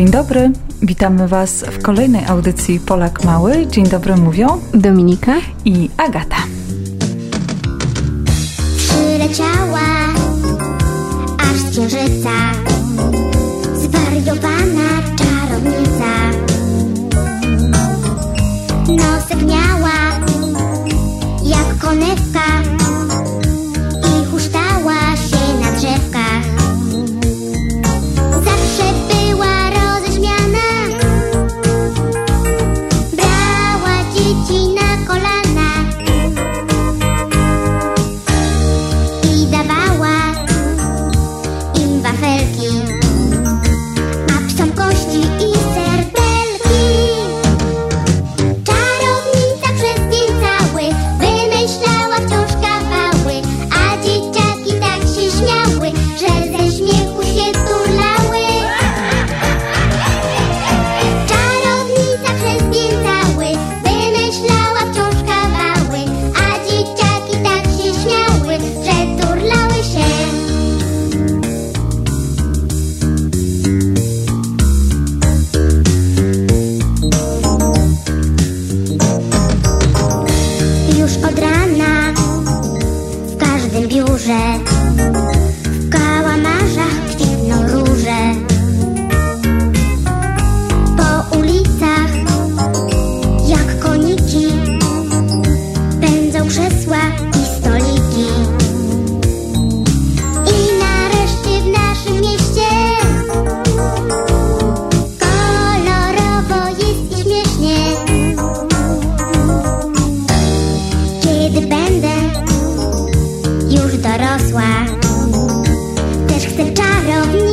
Dzień dobry, witamy Was w kolejnej audycji Polak Mały. Dzień dobry mówią Dominika i Agata. Przyleciała aż z księżyca zwariowana czarownica. Nosek miała the tower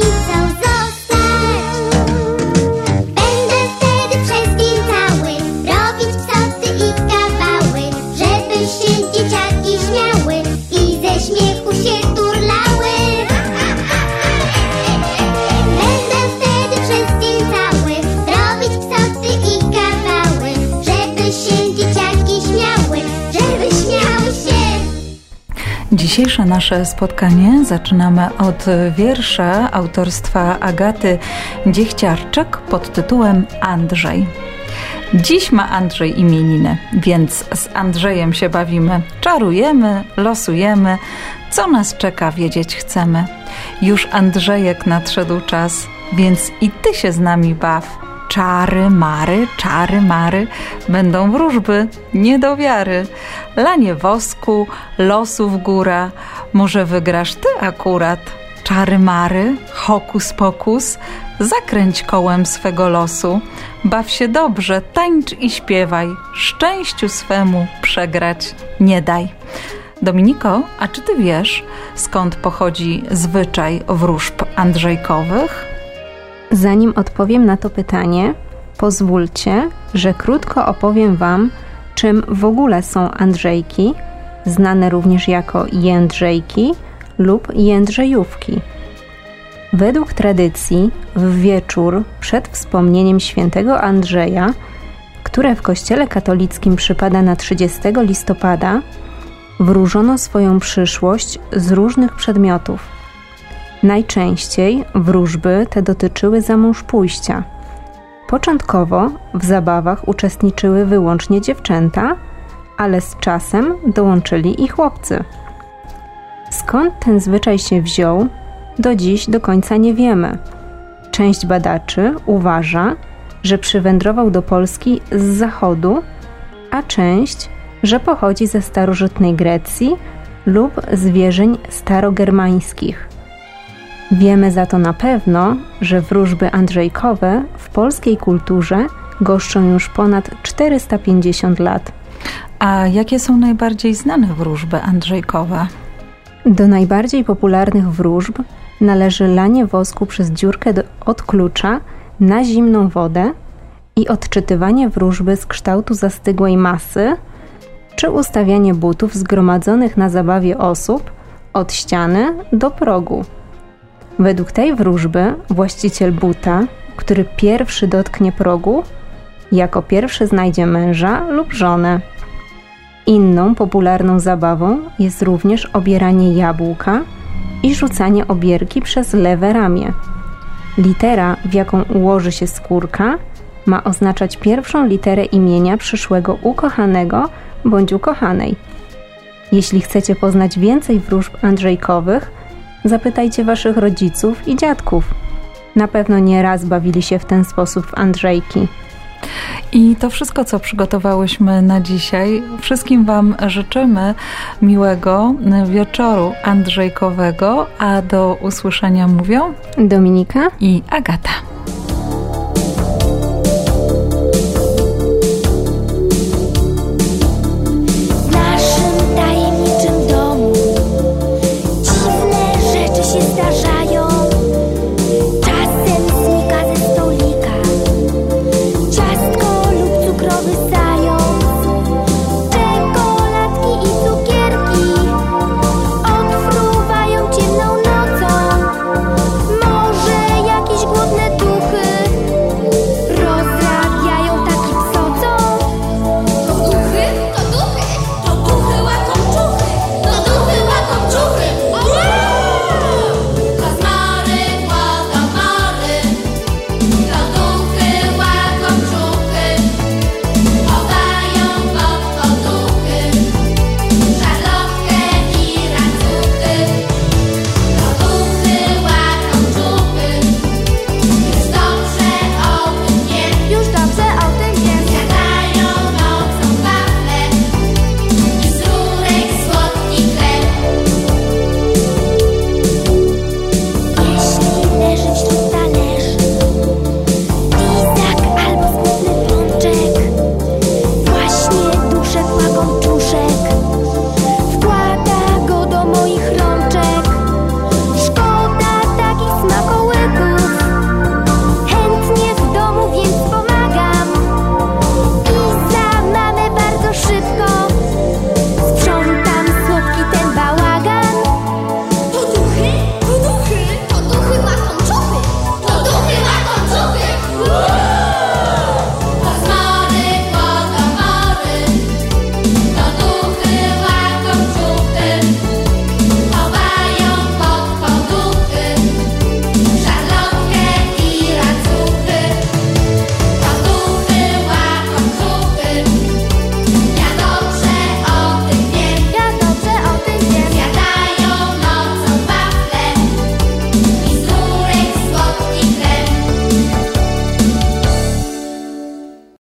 Dzisiejsze nasze spotkanie zaczynamy od wiersza autorstwa Agaty Dziechciarczyk pod tytułem Andrzej. Dziś ma Andrzej imieniny, więc z Andrzejem się bawimy, czarujemy, losujemy, co nas czeka wiedzieć chcemy. Już Andrzejek nadszedł czas, więc i ty się z nami baw. Czary, mary, czary, mary, będą wróżby, nie do wiary. Lanie wosku, losów góra, może wygrasz ty akurat. Czary mary, hokus pokus, zakręć kołem swego losu. Baw się dobrze, tańcz i śpiewaj, szczęściu swemu przegrać nie daj. Dominiko, a czy ty wiesz, skąd pochodzi zwyczaj wróżb andrzejkowych? Zanim odpowiem na to pytanie, pozwólcie, że krótko opowiem Wam, czym w ogóle są Andrzejki, znane również jako Jędrzejki lub Jędrzejówki. Według tradycji, w wieczór przed wspomnieniem świętego Andrzeja, które w Kościele katolickim przypada na 30 listopada, wróżono swoją przyszłość z różnych przedmiotów. Najczęściej wróżby te dotyczyły zamąż pójścia. Początkowo w zabawach uczestniczyły wyłącznie dziewczęta, ale z czasem dołączyli i chłopcy. Skąd ten zwyczaj się wziął, do dziś do końca nie wiemy. Część badaczy uważa, że przywędrował do Polski z zachodu, a część, że pochodzi ze starożytnej Grecji lub z wierzeń starogermańskich. Wiemy za to na pewno, że wróżby andrzejkowe w polskiej kulturze goszczą już ponad 450 lat. A jakie są najbardziej znane wróżby andrzejkowe? Do najbardziej popularnych wróżb należy lanie wosku przez dziurkę do, od klucza na zimną wodę i odczytywanie wróżby z kształtu zastygłej masy, czy ustawianie butów zgromadzonych na zabawie osób od ściany do progu. Według tej wróżby właściciel buta, który pierwszy dotknie progu, jako pierwszy znajdzie męża lub żonę. Inną popularną zabawą jest również obieranie jabłka i rzucanie obierki przez lewe ramię. Litera, w jaką ułoży się skórka, ma oznaczać pierwszą literę imienia przyszłego ukochanego bądź ukochanej. Jeśli chcecie poznać więcej wróżb Andrzejkowych, zapytajcie waszych rodziców i dziadków. Na pewno nie raz bawili się w ten sposób w Andrzejki. I to wszystko, co przygotowałyśmy na dzisiaj. Wszystkim Wam życzymy miłego wieczoru Andrzejkowego, a do usłyszenia mówią Dominika i Agata.